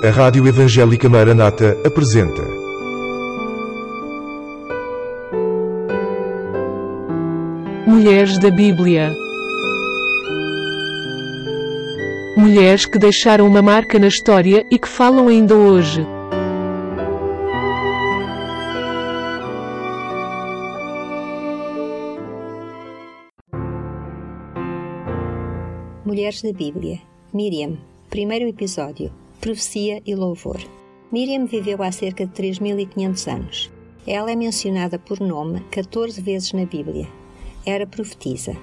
A Rádio Evangélica Maranata apresenta. Mulheres da Bíblia. Mulheres que deixaram uma marca na história e que falam ainda hoje. Mulheres da Bíblia. Miriam. Primeiro episódio. Profecia e louvor. Miriam viveu há cerca de 3500 anos. Ela é mencionada por nome 14 vezes na Bíblia. Era profetisa.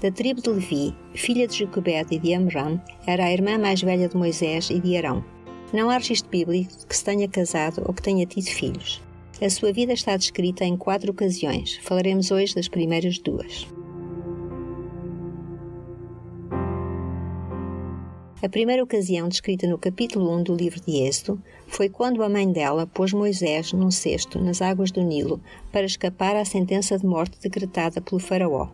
Da tribo de Levi, filha de Jacobed e de Amram, era a irmã mais velha de Moisés e de Arão. Não há registro bíblico que se tenha casado ou que tenha tido filhos. A sua vida está descrita em quatro ocasiões. Falaremos hoje das primeiras duas. A primeira ocasião descrita no capítulo 1 do livro de Êxodo foi quando a mãe dela pôs Moisés num cesto nas águas do Nilo para escapar à sentença de morte decretada pelo faraó.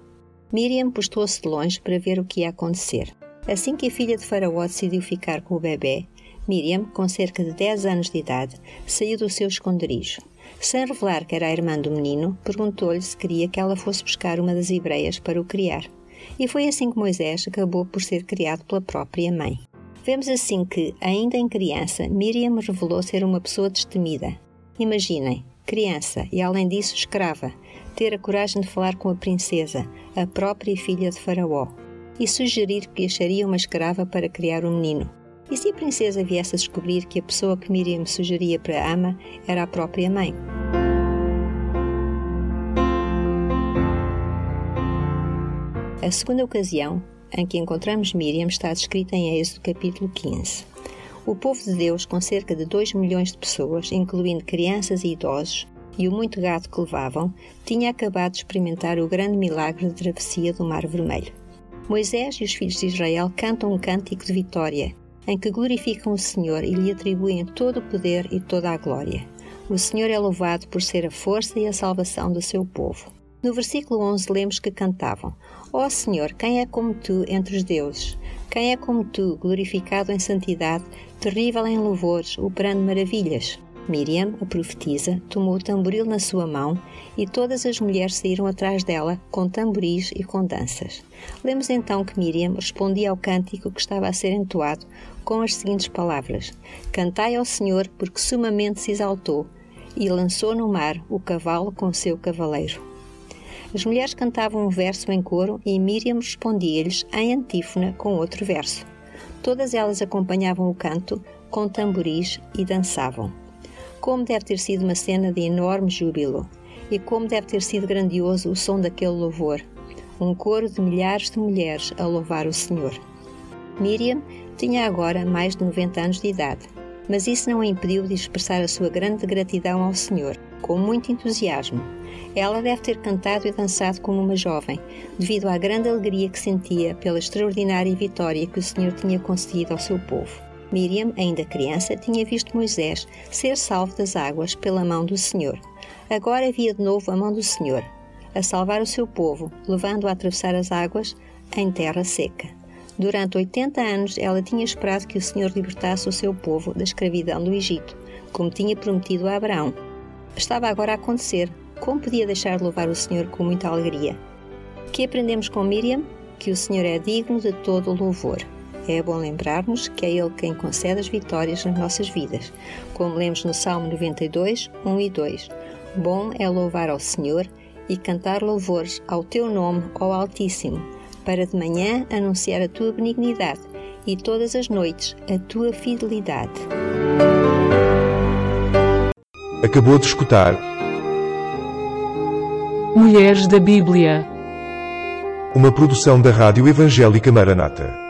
Miriam postou-se de longe para ver o que ia acontecer. Assim que a filha de faraó decidiu ficar com o bebê, Miriam, com cerca de 10 anos de idade, saiu do seu esconderijo. Sem revelar que era a irmã do menino, perguntou-lhe se queria que ela fosse buscar uma das hebreias para o criar. E foi assim que Moisés acabou por ser criado pela própria mãe. Vemos assim que, ainda em criança, Miriam revelou ser uma pessoa destemida. Imaginem, criança e além disso escrava, ter a coragem de falar com a princesa, a própria filha de Faraó, e sugerir que acharia uma escrava para criar um menino. E se a princesa viesse a descobrir que a pessoa que Miriam sugeria para ama era a própria mãe? A segunda ocasião em que encontramos Miriam está descrita em Êxodo capítulo 15. O povo de Deus, com cerca de 2 milhões de pessoas, incluindo crianças e idosos, e o muito gado que levavam, tinha acabado de experimentar o grande milagre de travessia do Mar Vermelho. Moisés e os filhos de Israel cantam um cântico de vitória, em que glorificam o Senhor e lhe atribuem todo o poder e toda a glória. O Senhor é louvado por ser a força e a salvação do seu povo. No versículo 11 lemos que cantavam: Ó oh Senhor, quem é como tu entre os deuses? Quem é como tu, glorificado em santidade, terrível em louvores, operando maravilhas? Miriam, a profetisa, tomou o tamboril na sua mão e todas as mulheres saíram atrás dela com tamboris e com danças. Lemos então que Miriam respondia ao cântico que estava a ser entoado com as seguintes palavras: Cantai ao Senhor, porque sumamente se exaltou, e lançou no mar o cavalo com seu cavaleiro. As mulheres cantavam um verso em coro e Miriam respondia-lhes em antífona com outro verso. Todas elas acompanhavam o canto com tamboris e dançavam. Como deve ter sido uma cena de enorme júbilo! E como deve ter sido grandioso o som daquele louvor! Um coro de milhares de mulheres a louvar o Senhor. Miriam tinha agora mais de 90 anos de idade, mas isso não a impediu de expressar a sua grande gratidão ao Senhor, com muito entusiasmo ela deve ter cantado e dançado como uma jovem, devido à grande alegria que sentia pela extraordinária vitória que o Senhor tinha concedido ao seu povo. Miriam, ainda criança, tinha visto Moisés ser salvo das águas pela mão do Senhor. Agora via de novo a mão do Senhor, a salvar o seu povo, levando-o a atravessar as águas em terra seca. Durante 80 anos, ela tinha esperado que o Senhor libertasse o seu povo da escravidão do Egito, como tinha prometido a Abraão. Estava agora a acontecer, como podia deixar de louvar o Senhor com muita alegria? Que aprendemos com Miriam? Que o Senhor é digno de todo o louvor. É bom lembrar-nos que é Ele quem concede as vitórias nas nossas vidas, como lemos no Salmo 92, 1 e 2. Bom é louvar ao Senhor e cantar louvores ao Teu nome, ó Altíssimo, para de manhã anunciar a Tua benignidade e todas as noites a Tua fidelidade. Acabou de escutar Mulheres da Bíblia. Uma produção da Rádio Evangélica Maranata.